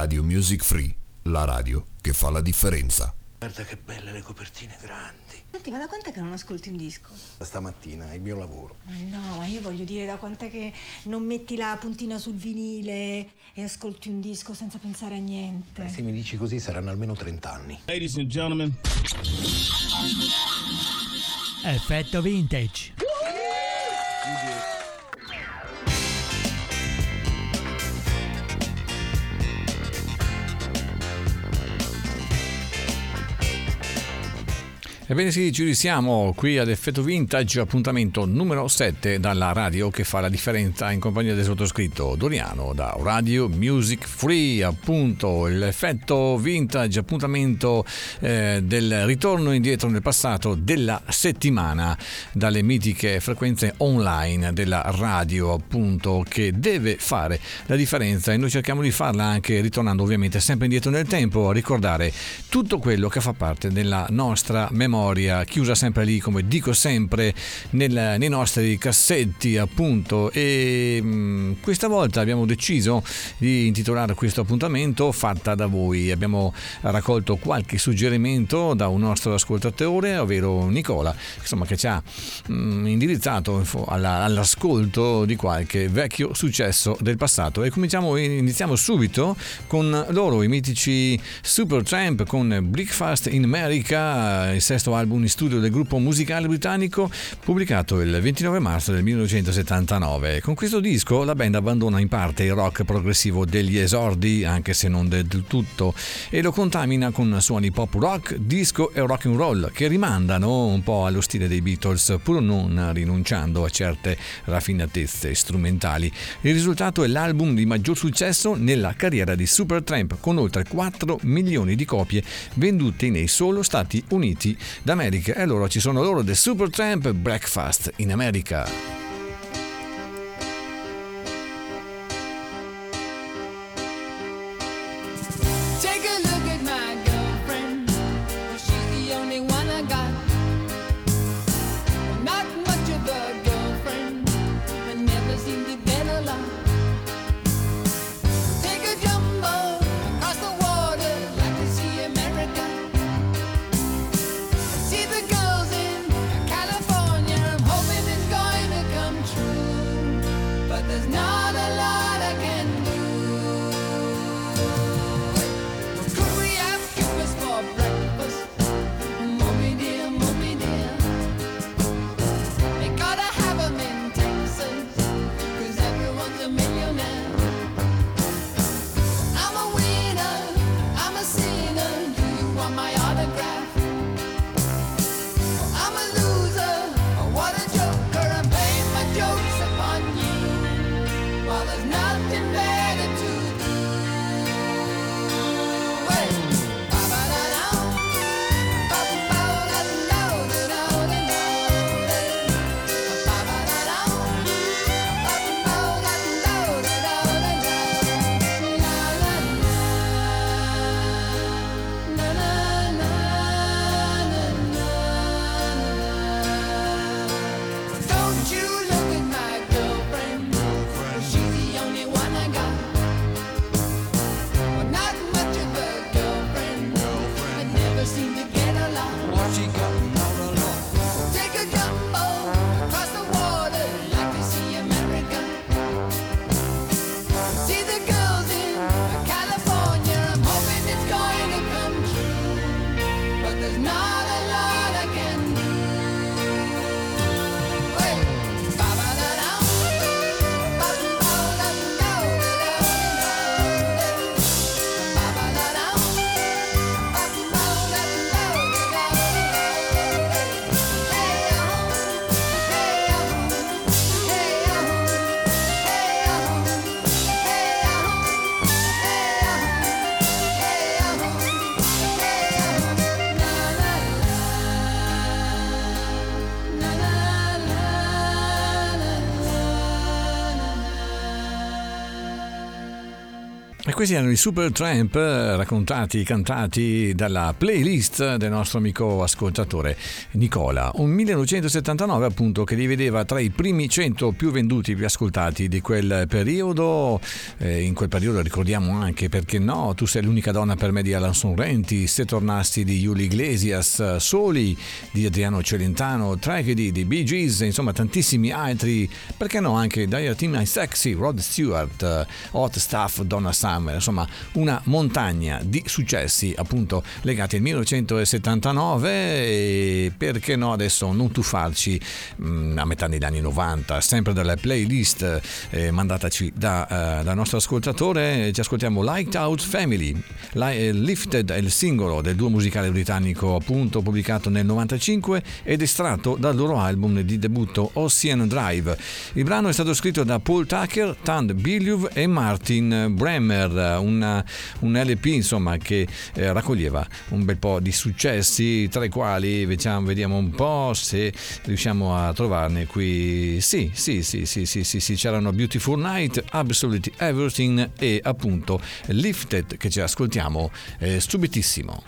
Radio Music Free, la radio che fa la differenza. Guarda che belle le copertine grandi. Senti, ma da quant'è che non ascolti un disco? Da stamattina è il mio lavoro. Ma no, ma io voglio dire da quant'è che non metti la puntina sul vinile e ascolti un disco senza pensare a niente. Eh, se mi dici così saranno almeno 30 anni. Ladies and gentlemen. Effetto vintage. Ebbene sì, ci risiamo qui ad Effetto Vintage, appuntamento numero 7 dalla radio che fa la differenza in compagnia del sottoscritto Doriano da Radio Music Free, appunto l'effetto vintage, appuntamento eh, del ritorno indietro nel passato della settimana dalle mitiche frequenze online della radio, appunto che deve fare la differenza e noi cerchiamo di farla anche ritornando ovviamente sempre indietro nel tempo a ricordare tutto quello che fa parte della nostra memoria memoria, chiusa sempre lì, come dico sempre, nel, nei nostri cassetti, appunto. E mh, mm, questa volta abbiamo deciso di intitolare questo appuntamento Fatta da voi. Abbiamo raccolto qualche suggerimento da un nostro ascoltatore, ovvero Nicola, insomma, che ci ha mh, mm, indirizzato alla, all'ascolto di qualche vecchio successo del passato. E cominciamo, iniziamo subito con loro, i mitici Supertramp con Breakfast in America, il sesto album in studio del gruppo musicale britannico pubblicato il 29 marzo del 1979. Con questo disco la band abbandona in parte il rock progressivo degli esordi, anche se non del tutto, e lo contamina con suoni pop rock, disco e rock and roll che rimandano un po' allo stile dei Beatles, pur non rinunciando a certe raffinatezze strumentali. Il risultato è l'album di maggior successo nella carriera di Supertramp, con oltre 4 milioni di copie vendute nei solo Stati Uniti d'America e allora ci sono loro The Supertramp Breakfast in America. Questi erano i Super Tramp eh, raccontati, cantati dalla playlist del nostro amico ascoltatore Nicola. Un 1979 appunto che li vedeva tra i primi 100 più venduti, più ascoltati di quel periodo. Eh, in quel periodo ricordiamo anche perché no, tu sei l'unica donna per me di Alan Sorrenti, Se tornassi di Yuli Iglesias, Soli di Adriano Celentano, Tragedy di Bee Gees, insomma tantissimi altri, perché no anche Dire Team Sexy, Rod Stewart, Hot Stuff, Donna Summer Summer, insomma una montagna di successi appunto legati al 1979 e perché no adesso non tuffarci mh, mm, a metà degli anni 90, sempre dalla playlist eh, mandataci da, eh, dal nostro ascoltatore, ci ascoltiamo Lighthouse Family, eh, Lifted è il singolo del duo musicale britannico appunto pubblicato nel 95 ed estratto dal loro album di debutto Ocean Drive. Il brano è stato scritto da Paul Tucker, Tand Billiuv e Martin Bremer Una, un LP insomma, che eh, raccoglieva un bel po' di successi, tra i quali vediamo, vediamo un po' se riusciamo a trovarne qui. Sì, sì, sì, sì, sì, sì, sì, c'erano Beautiful Night, Absolutely Everything e appunto Lifted che ci ascoltiamo eh, subitissimo.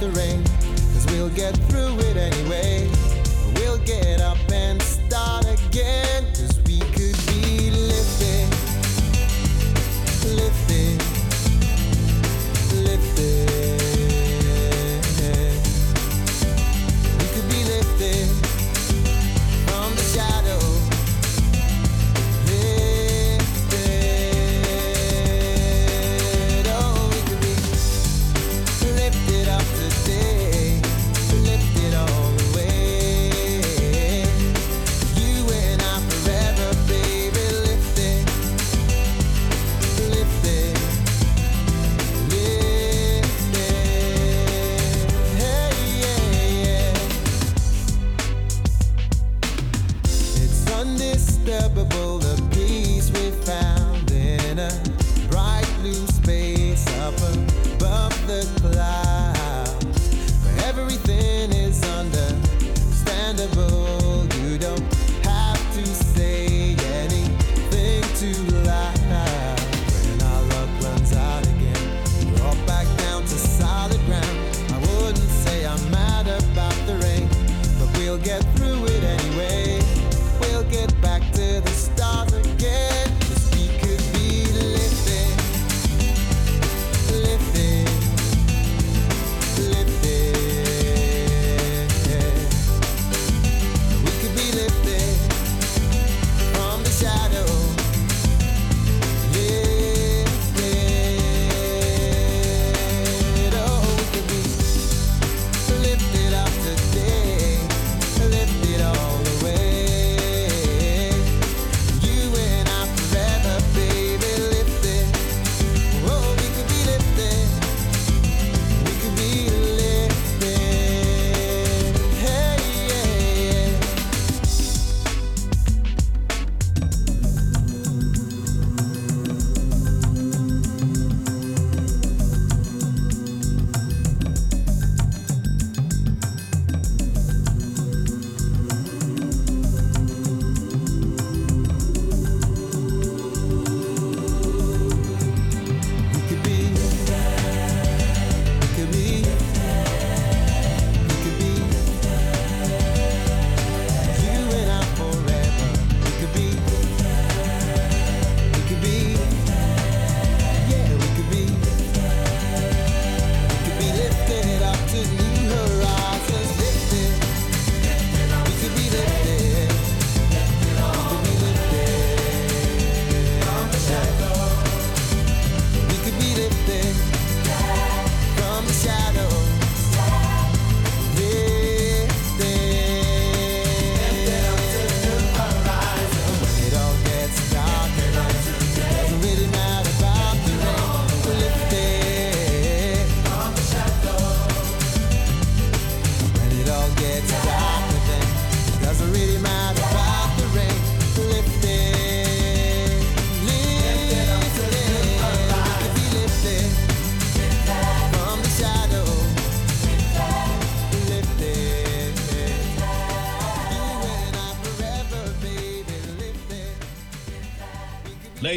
Lifted all the way.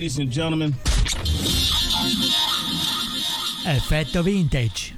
Ladies and gentlemen. Effetto vintage.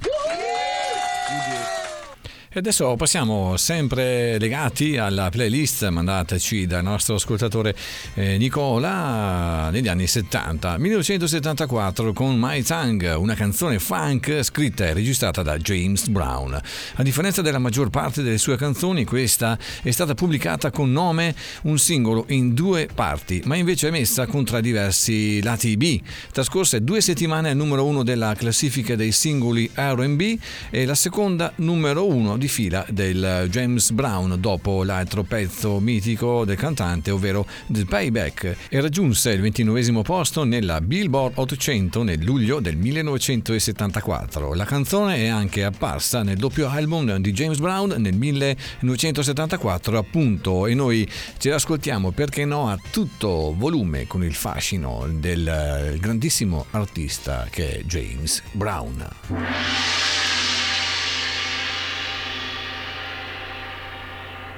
E adesso passiamo sempre legati alla playlist mandataci dal nostro ascoltatore eh, Nicola negli anni 70, 1974 con My Tongue, una canzone funk scritta e registrata da James Brown. A differenza della maggior parte delle sue canzoni, questa è stata pubblicata con nome un singolo in due parti, ma invece è messa con tre diversi lati B. Trascorse due settimane al numero uno della classifica dei singoli RB e la seconda numero uno di di fila del James Brown dopo l'altro pezzo mitico del cantante, ovvero The Payback, e raggiunse il ventinovesimo posto nella Billboard 800 nel luglio del 1974. La canzone è anche apparsa nel doppio album di James Brown nel 1974, appunto, e noi ce l'ascoltiamo perché no a tutto volume con il fascino del grandissimo artista che è James Brown.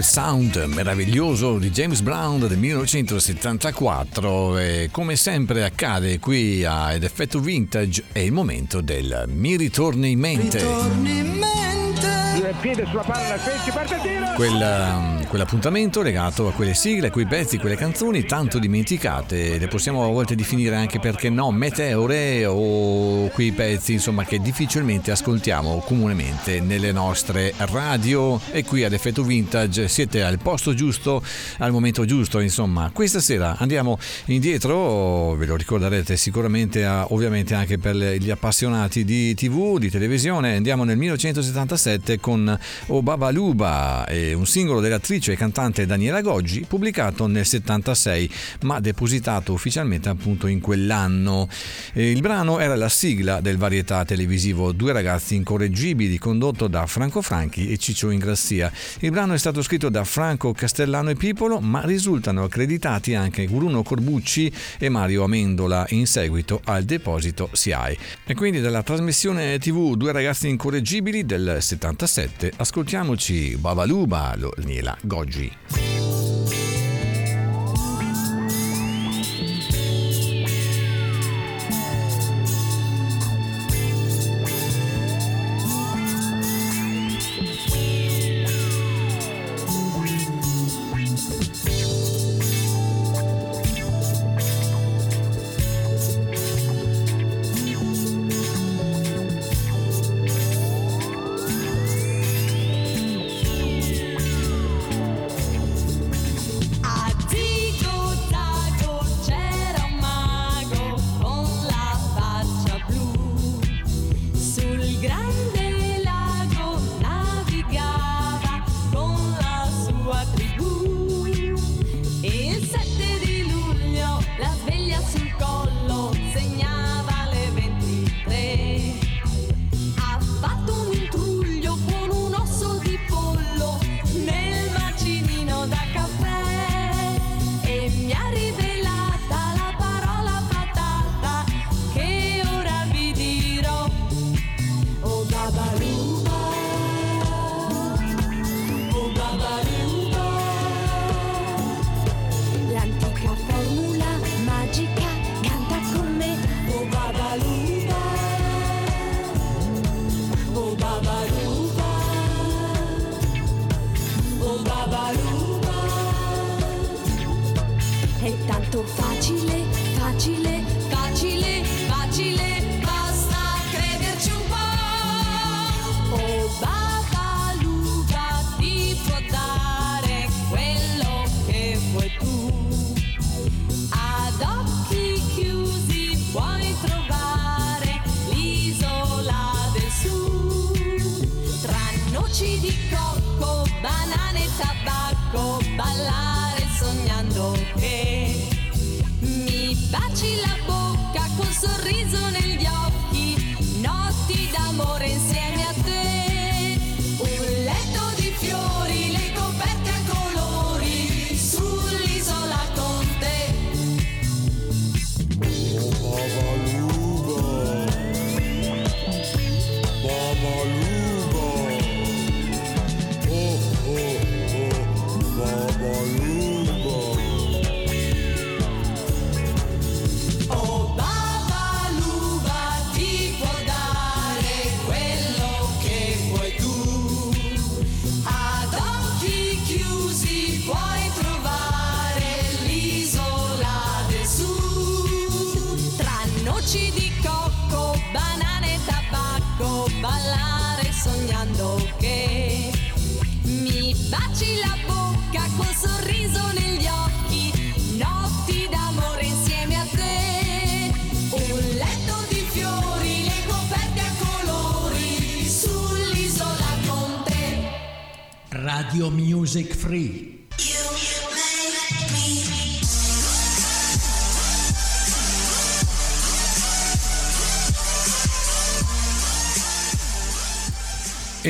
Il sound meraviglioso di James Brown del 1974, e come sempre accade qui a Ed Effetto Vintage, è il momento del Mi ritorni in mente. Piede sulla palla, Fecci, parte il tiro! Quel, quell'appuntamento legato a quelle sigle, a quei pezzi, quelle canzoni tanto dimenticate, le possiamo a volte definire anche perché no, meteore o quei pezzi insomma che difficilmente ascoltiamo comunemente nelle nostre radio e qui ad Effetto Vintage siete al posto giusto, al momento giusto insomma. Questa sera andiamo indietro, ve lo ricorderete sicuramente ovviamente anche per gli appassionati di tv, di televisione, andiamo nel 1977 con O Baba Luba, eh, un singolo dell'attrice e cantante Daniela Goggi, pubblicato nel 76, ma depositato ufficialmente appunto in quell'anno. Il brano era la sigla del varietà televisivo Due ragazzi incorreggibili, condotto da Franco Franchi e Ciccio Ingrassia. Il brano è stato scritto da Franco Castellano e Pipolo, ma risultano accreditati anche Bruno Corbucci e Mario Amendola in seguito al deposito SIAE. E quindi dalla trasmissione TV Due ragazzi incorreggibili del 77 ascoltiamoci Babaluba, lo- Daniela Goggi.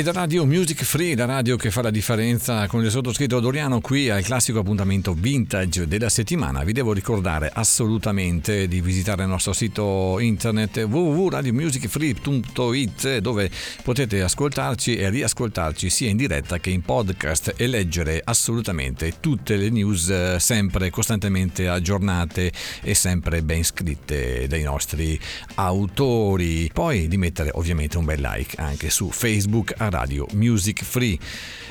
E da Radio Music Free, la radio che fa la differenza con il sottoscritto Doriano qui al classico appuntamento vintage della settimana, vi devo ricordare assolutamente di visitare il nostro sito internet www.radiomusicfree.it dove potete ascoltarci e riascoltarci sia in diretta che in podcast e leggere assolutamente tutte le news eh, sempre costantemente aggiornate e sempre ben scritte dai nostri autori. Poi di mettere ovviamente un bel like anche su Facebook Radio Music Free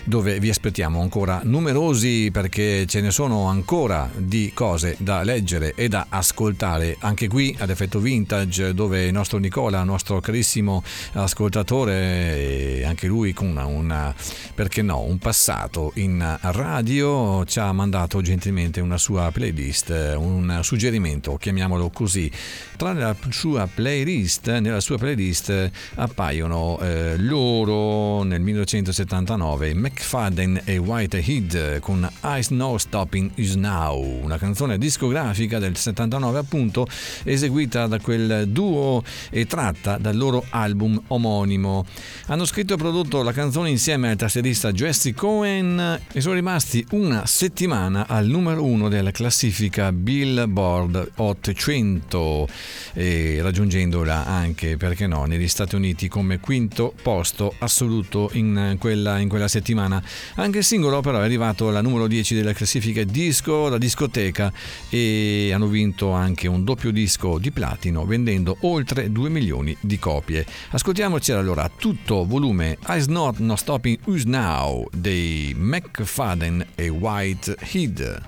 dove vi aspettiamo ancora numerosi perché ce ne sono ancora di cose da leggere e da ascoltare anche qui ad effetto vintage dove il nostro Nicola, nostro carissimo ascoltatore, anche lui con una, una perché no, un passato in radio ci ha mandato gentilmente una sua playlist, un suggerimento, chiamiamolo così. Tra la sua playlist, nella sua playlist appaiono eh, loro nel 1979 McFadden e Whitehead con Ice No Stopping Is Now, una canzone discografica del 79 appunto eseguita da quel duo e tratta dal loro album omonimo. Hanno scritto e prodotto la canzone insieme al tastierista Jesse Cohen e sono rimasti una settimana al numero uno della classifica Billboard 800 e raggiungendola anche, perché no, negli Stati Uniti come quinto posto assoluto in quella, in quella settimana. Anche il singolo però è arrivato alla numero 10 della classifica disco, la discoteca e hanno vinto anche un doppio disco di platino vendendo oltre 2 milioni di copie. Ascoltiamoci allora tutto volume Eyes Not No Stopping Us Now dei McFadden e Whitehead.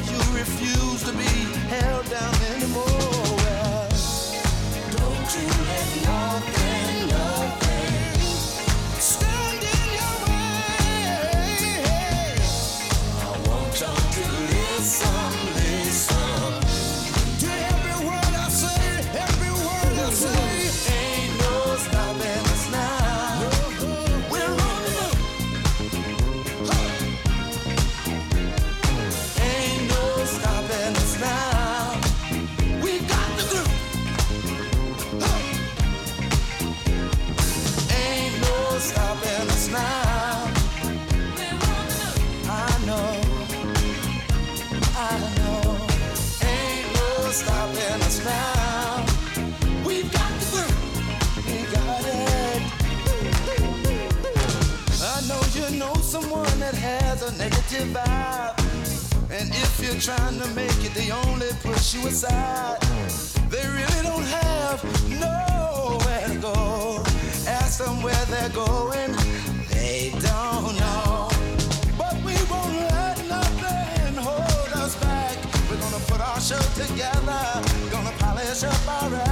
refuse to be held down anymore. Don't you let And if you're trying to make it, they only push you aside. They really don't have nowhere to go. Ask them where they're going, they don't know. But we won't let nothing hold us back. We're gonna put our show together, gonna polish up our act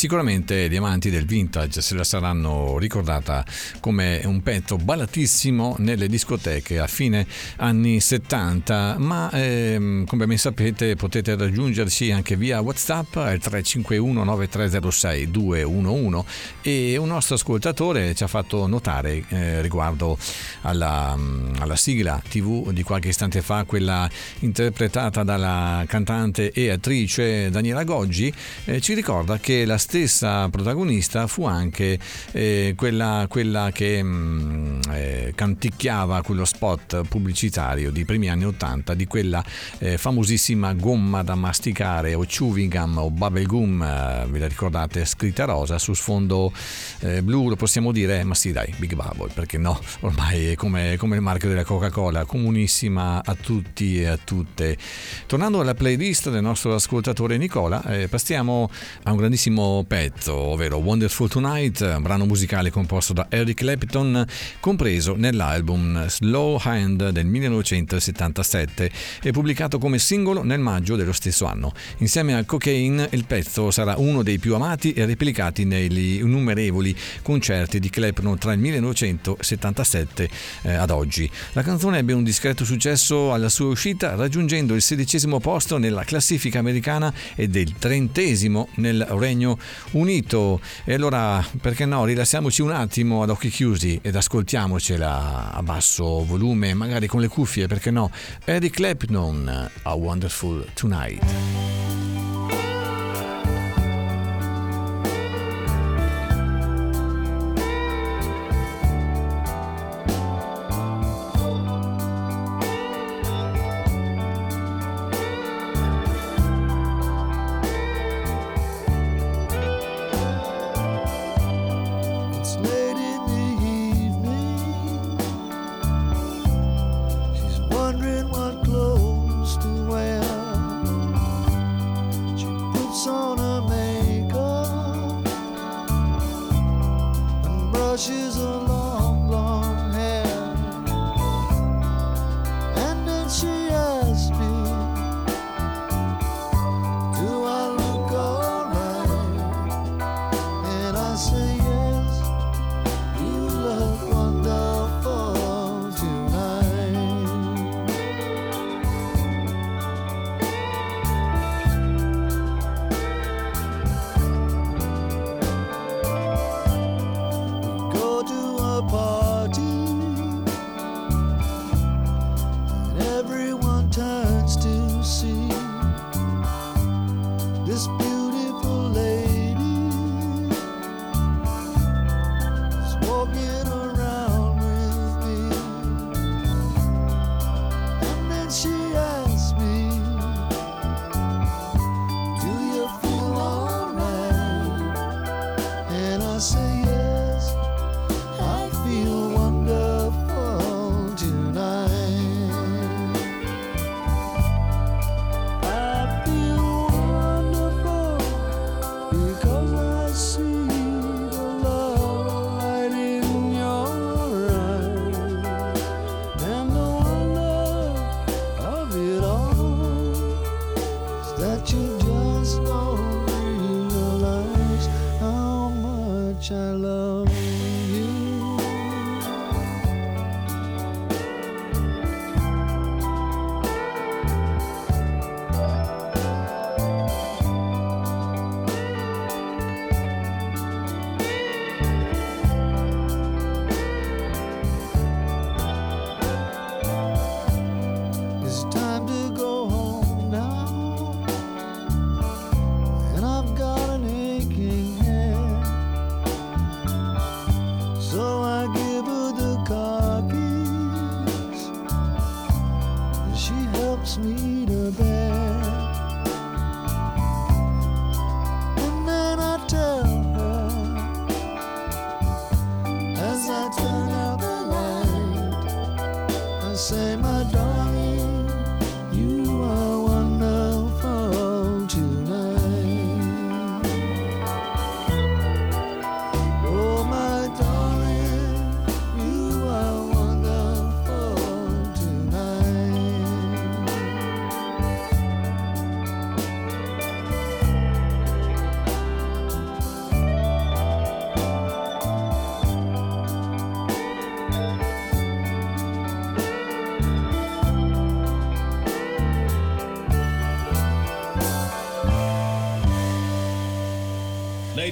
sicuramente gli amanti del vintage se la saranno ricordata come un pezzo ballatissimo nelle discoteche a fine anni 70, ma ehm, come ben sapete potete raggiungerci anche via WhatsApp al 351 9306 211 e un nostro ascoltatore ci ha fatto notare eh, riguardo alla, alla sigla TV di qualche istante fa, quella interpretata dalla cantante e attrice Daniela Goggi, eh, ci ricorda che la stessa protagonista fu anche eh, quella, quella che mm, eh, canticchiava quello spot pubblicitario di primi anni 80 di quella eh, famosissima gomma da masticare o chewing gum o bubble gum, eh, ve la ricordate, scritta rosa su sfondo eh, blu, lo possiamo dire, ma sì dai, Big Bubble, perché no, ormai è come, come il marchio della Coca-Cola, comunissima a tutti e a tutte. Tornando alla playlist del nostro ascoltatore Nicola, eh, passiamo a un grandissimo pezzo, ovvero Wonderful Tonight, brano musicale composto da Eric Clapton, compreso nell'album Slow Hand del 1977 e pubblicato come singolo nel maggio dello stesso anno. Insieme a Cocaine il pezzo sarà uno dei più amati e replicati negli innumerevoli concerti di Clapton tra il 1977 eh, ad oggi. La canzone ebbe un discreto successo alla sua uscita, raggiungendo il sedicesimo posto nella classifica americana ed il trentesimo nel Regno Unito. E allora, perché no, rilassiamoci un attimo ad occhi chiusi ed ascoltiamocela a basso volume, magari con le cuffie, perché no? Eric Clapton, A Wonderful Tonight.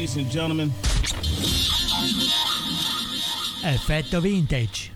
Ladies and gentlemen, Effetto vintage.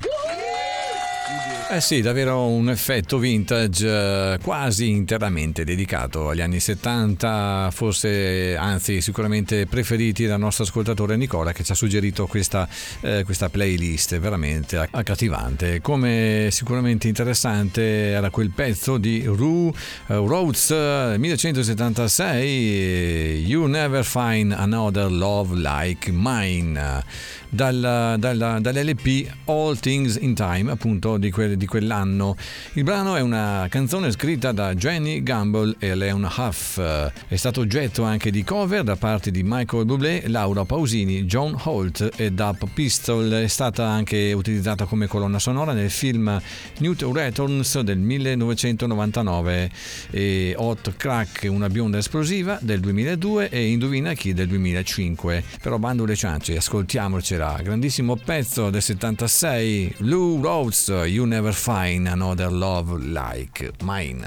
Eh sì, davvero un effetto vintage eh, quasi interamente dedicato agli anni 70, forse anzi sicuramente preferiti dal nostro ascoltatore Nicola che ci ha suggerito questa, eh, questa playlist veramente accattivante. Come sicuramente interessante era quel pezzo di Rue eh, Rhodes eh, 1976, eh, You Never Find Another Love Like Mine dal, dal- dall'LP All Things in Time, appunto di, quel- di quell'anno. Il brano è una canzone scritta da Jenny Gamble e Leon Huff. È stato oggetto anche di cover da parte di Michael Bublé, Laura Pausini, John Holt e Dap Pistol. È stata anche utilizzata come colonna sonora nel film Newt Returns del 1999 e Hot Crack, una bionda esplosiva del 2002 e Indovina chi del 2005. Però bando le ciance, ascoltiamocela. Grandissimo pezzo del 76, Lou Rhodes, You Never Find Another Love Like Mine.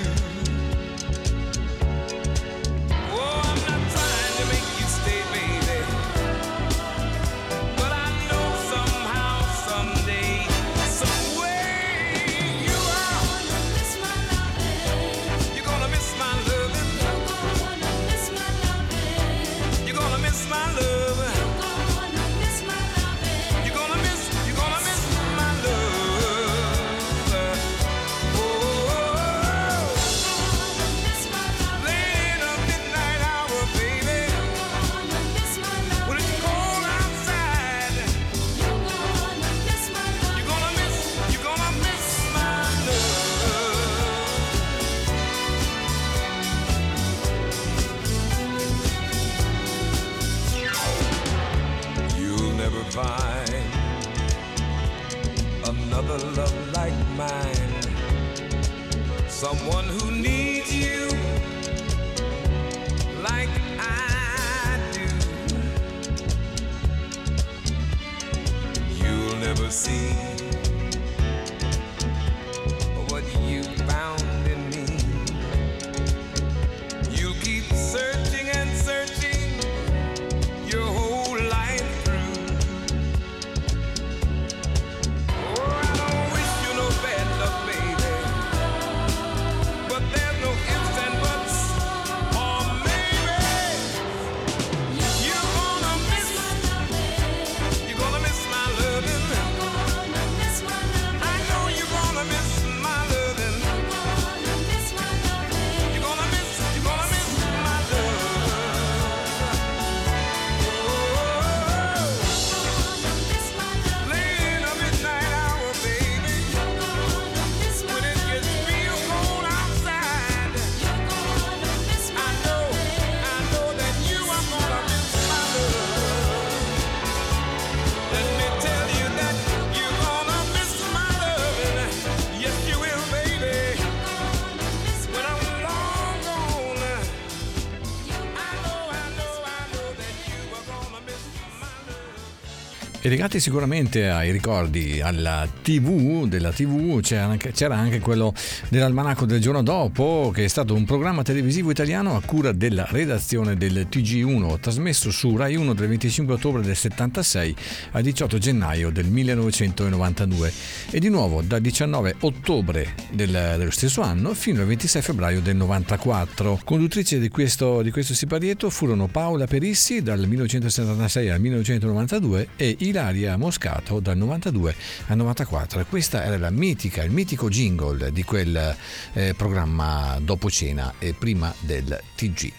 Legati sicuramente ai ricordi alla TV, della TV, c'era anche, c'era anche quello dell'almanacco del giorno dopo, che è stato un programma televisivo italiano a cura della redazione del TG1, trasmesso su Rai 1 del 25 ottobre del 76 al 18 gennaio del 1992 e di nuovo dal 19 ottobre del- dello stesso anno fino al 26 febbraio del 94. Conduttrici di questo, di questo siparietto furono Paola Perissi dal 1976 al 1992 e Ilaria Moscato dal 92 al 94. E questa era la mitica, il mitico jingle di quel eh, programma dopo cena e prima del TG.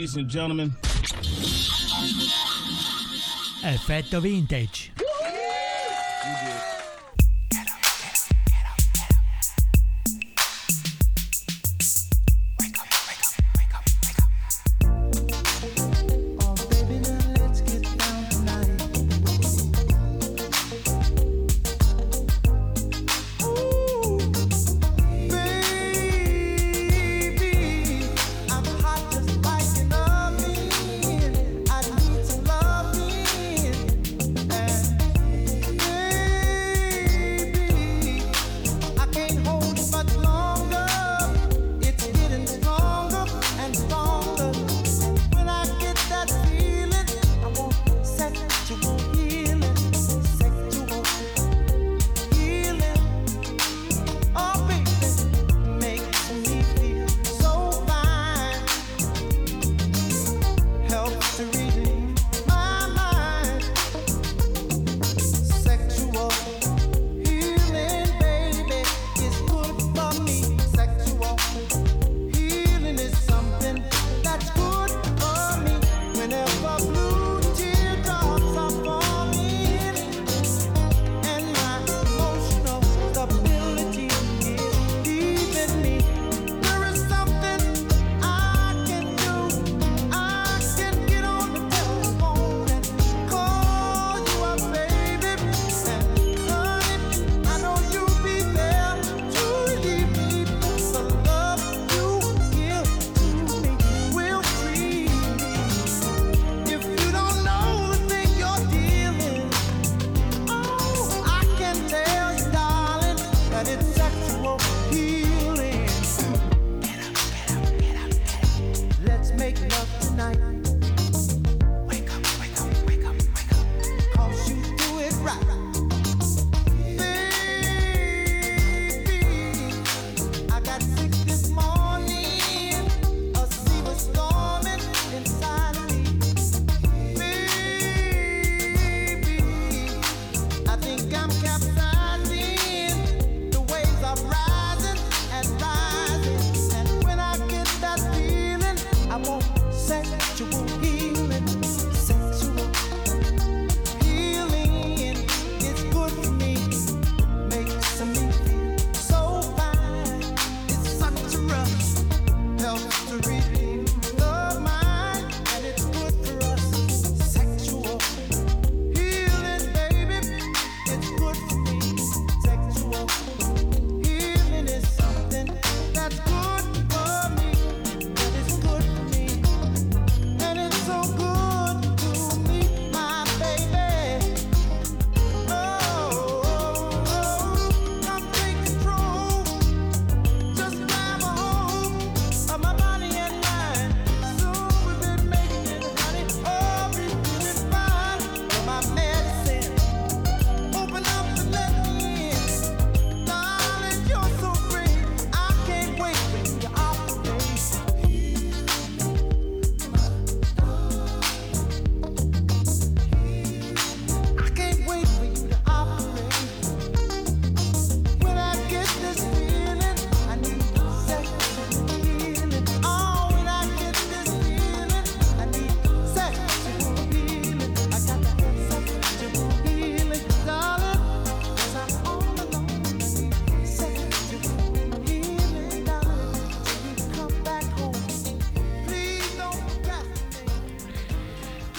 Ladies and gentlemen, Effetto vintage.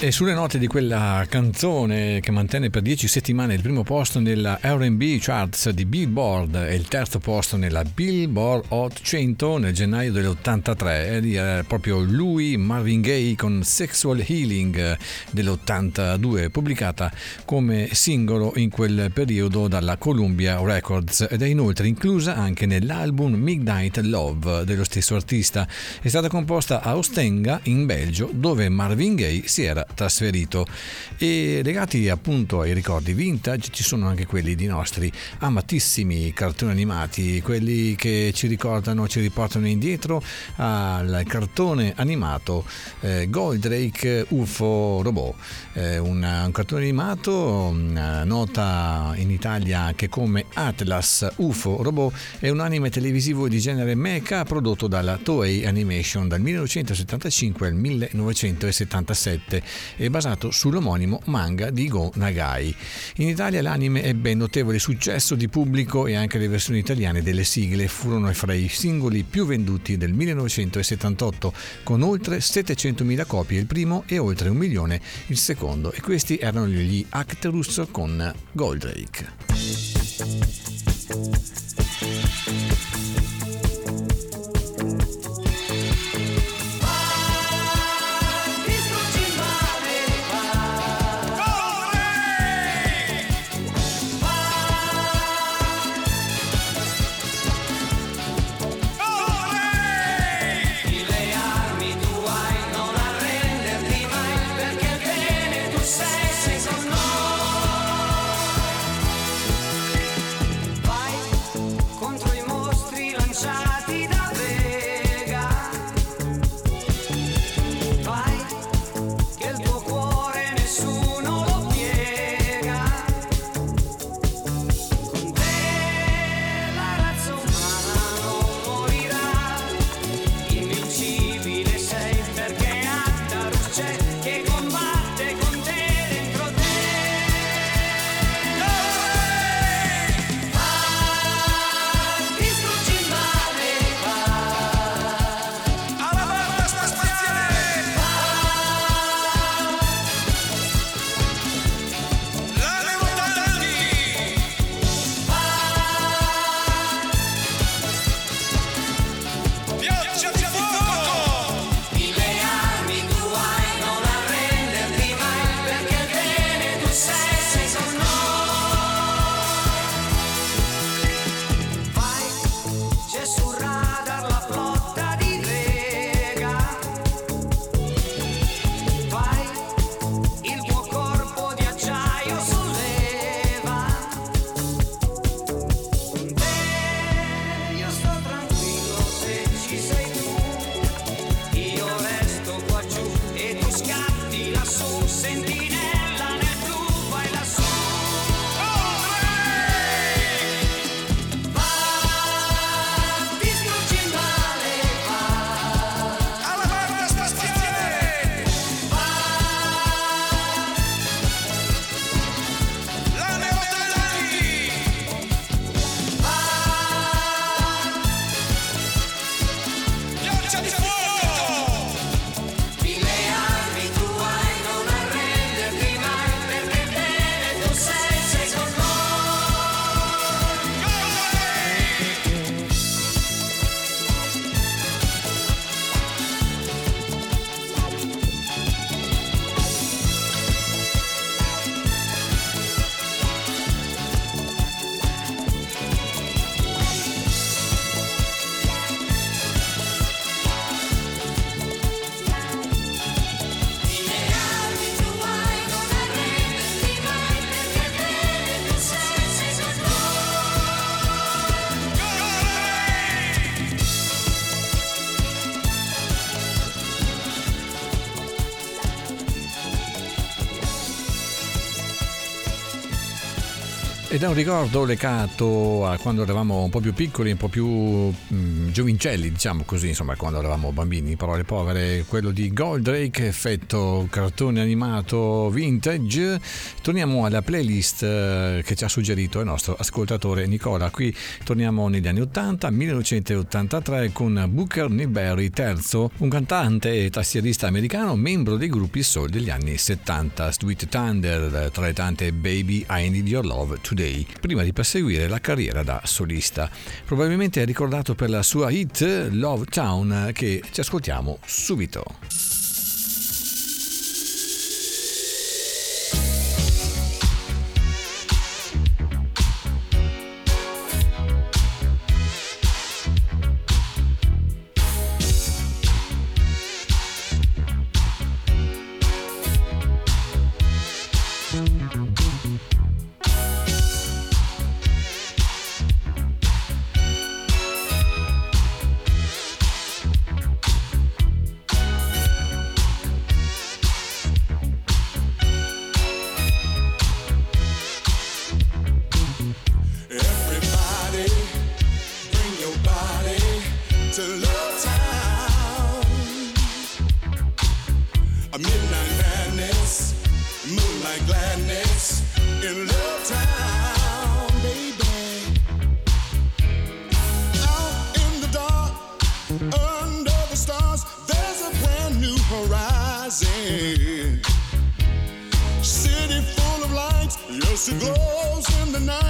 E sulle note di quella canzone che mantenne per 10 settimane il primo posto nella RB Charts di Billboard e il terzo posto nella Billboard Hot 100 nel gennaio dell'83, ed era proprio lui, Marvin Gaye, con Sexual Healing dell'82, pubblicata come singolo in quel periodo dalla Columbia Records ed è inoltre inclusa anche nell'album Midnight Love dello stesso artista. È stata composta a Ostenga, in Belgio, dove Marvin Gaye si era trasferito. E legati appunto ai ricordi vintage ci sono anche quelli di nostri amatissimi cartoni animati quelli che ci ricordano ci riportano indietro al cartone animato eh, Goldrake UFO Robot. Eh, un, un cartone animato una nota in Italia anche come Atlas UFO Robot. È un anime televisivo di genere mecha prodotto dalla Toei Animation dal 1975 al 1977 è basato sull'omonimo manga di Go Nagai. In Italia l'anime ebbe notevole successo di pubblico e anche le versioni italiane delle sigle furono fra i singoli più venduti del 1978 con oltre 700.000 copie il primo e oltre un milione il secondo e questi erano gli Acterus con Goldrake. Ed è un ricordo legato a quando eravamo un po' più piccoli, un po' più mm, giovincelli, diciamo così, insomma, quando eravamo bambini, parole povere, quello di Goldrake, effetto cartone animato vintage. Torniamo alla playlist eh, che ci ha suggerito il nostro ascoltatore Nicola. Qui torniamo negli anni 80, 1983, con Booker Newberry III, un cantante e tastierista americano, membro dei gruppi soul degli anni 70, Sweet Thunder, tra le tante Baby I Need Your Love Today prima di perseguire la carriera da solista. Probabilmente è ricordato per la sua hit Love Town che ci ascoltiamo subito.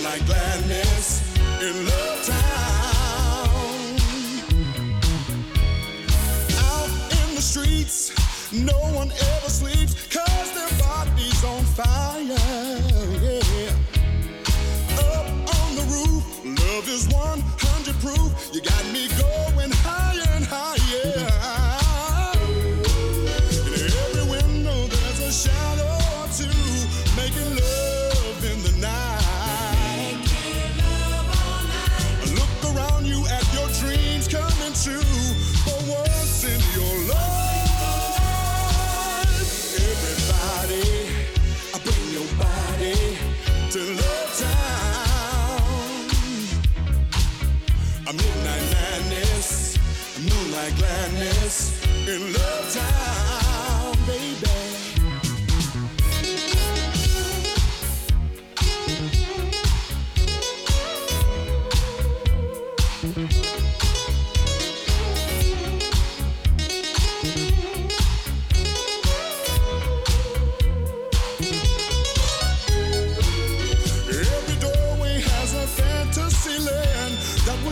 moonlight gladness in Love Town. Out in the streets, no one ever sleeps cause their body's on fire. Yeah. Up on the roof, love is 100 proof. You got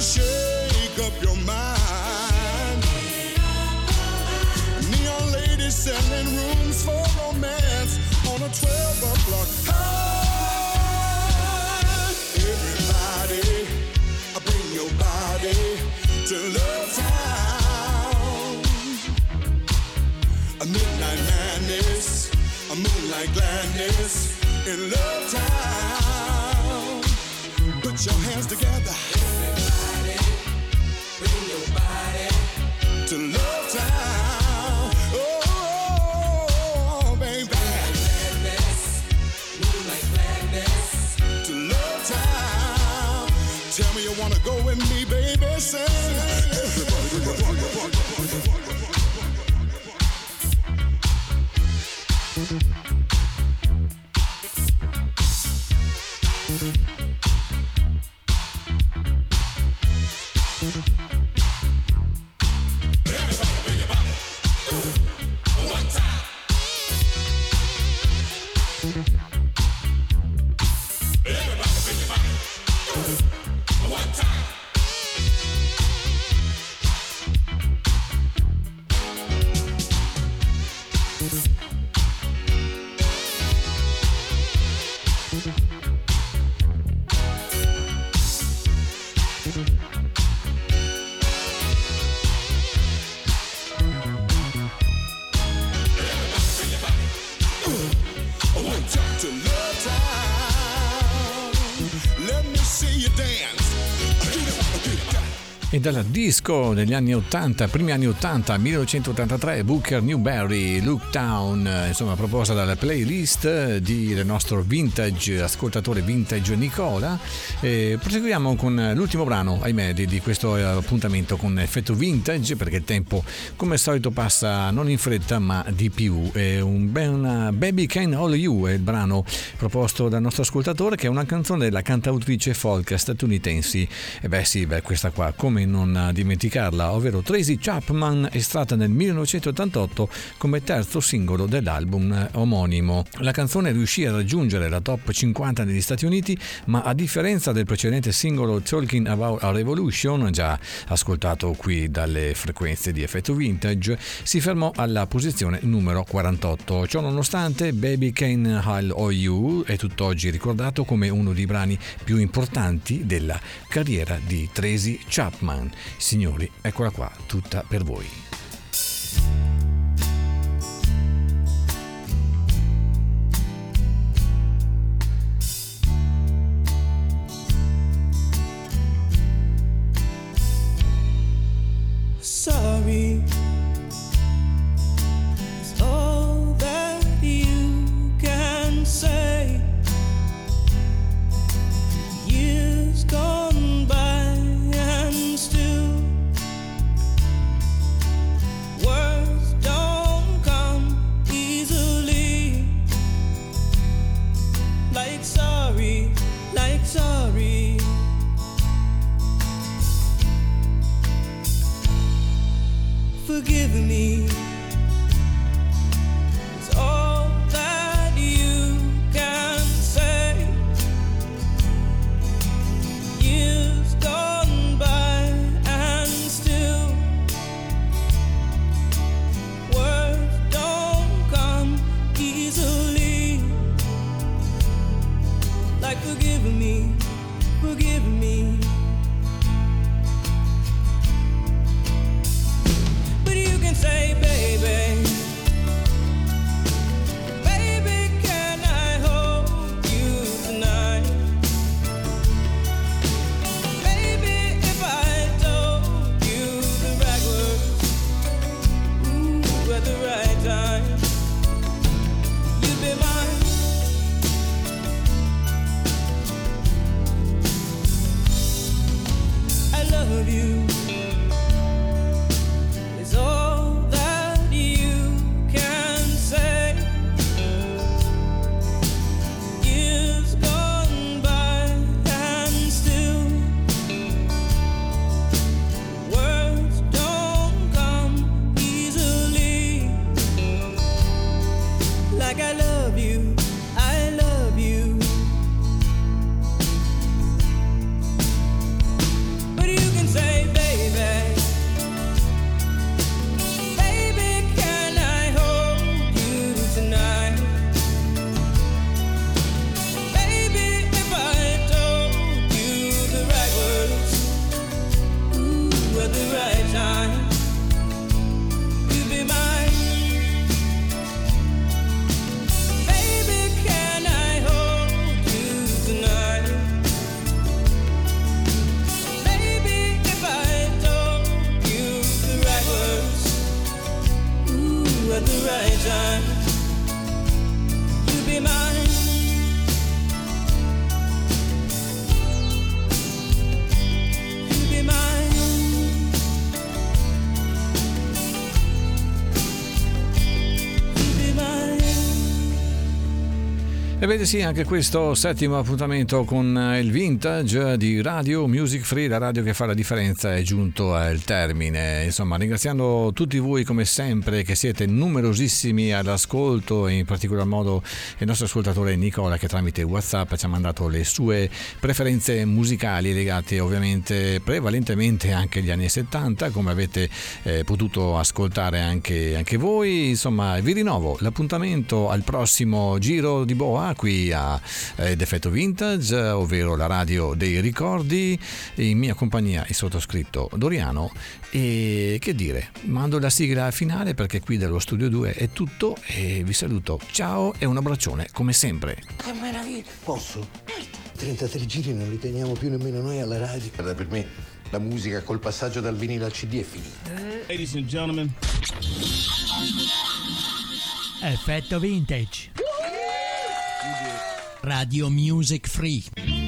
shake up your mind. Neon ladies selling rooms for romance on a 12 o'clock. Everybody, bring your body to Love Town. A midnight madness, a moonlight in Love Town. Put your hands together. E dalla disco degli anni 80, primi anni 80, 1983, Booker Newberry, Look Town, insomma proposta dalla playlist di- del nostro vintage, ascoltatore vintage Nicola. E proseguiamo con l'ultimo brano, ahimè, di, di questo eh, appuntamento con effetto vintage, perché il tempo come al solito passa non in fretta ma di più. È un ben Baby Can All You è il brano proposto dal nostro ascoltatore che è una canzone della cantautrice folk statunitense. E beh sì, beh, questa qua, come non dimenticarla, ovvero Tracy Chapman, estratta nel 1988 come terzo singolo dell'album omonimo. La canzone riuscì a raggiungere la top 50 negli Stati Uniti, ma a differenza del precedente singolo Talking About a Revolution, già ascoltato qui dalle frequenze di effetto vintage, si fermò alla posizione numero 48. Ciò nonostante, Baby Can Hall O You è tutt'oggi ricordato come uno dei brani più importanti della carriera di Tracy Chapman. Signori, eccola qua, tutta per voi. Gone Forgive me. Sì, anche questo settimo appuntamento con eh, il vintage di Radio Music Free, la radio che fa la differenza, è giunto al termine. Insomma, ringraziando tutti voi come sempre che siete numerosissimi all'ascolto e in particolar modo il nostro ascoltatore Nicola che tramite WhatsApp ci ha mandato le sue preferenze musicali legate ovviamente prevalentemente anche agli anni 70, come avete eh, potuto ascoltare anche, anche voi. Insomma, vi rinnovo l'appuntamento al prossimo giro di Boa qui a eh, Defetto Vintage, ovvero la radio dei ricordi, in mia compagnia il sottoscritto Doriano e che dire, mando la sigla finale perché qui dallo studio 2 è tutto e vi saluto. Ciao e un abbraccione come sempre. Che meraviglia! Posso? 33 giri non li teniamo più nemmeno noi alla radio. Guarda, per me la musica col passaggio dal vinile al CD è finita. Ladies and gentlemen. Effetto vintage. Radio Music Free.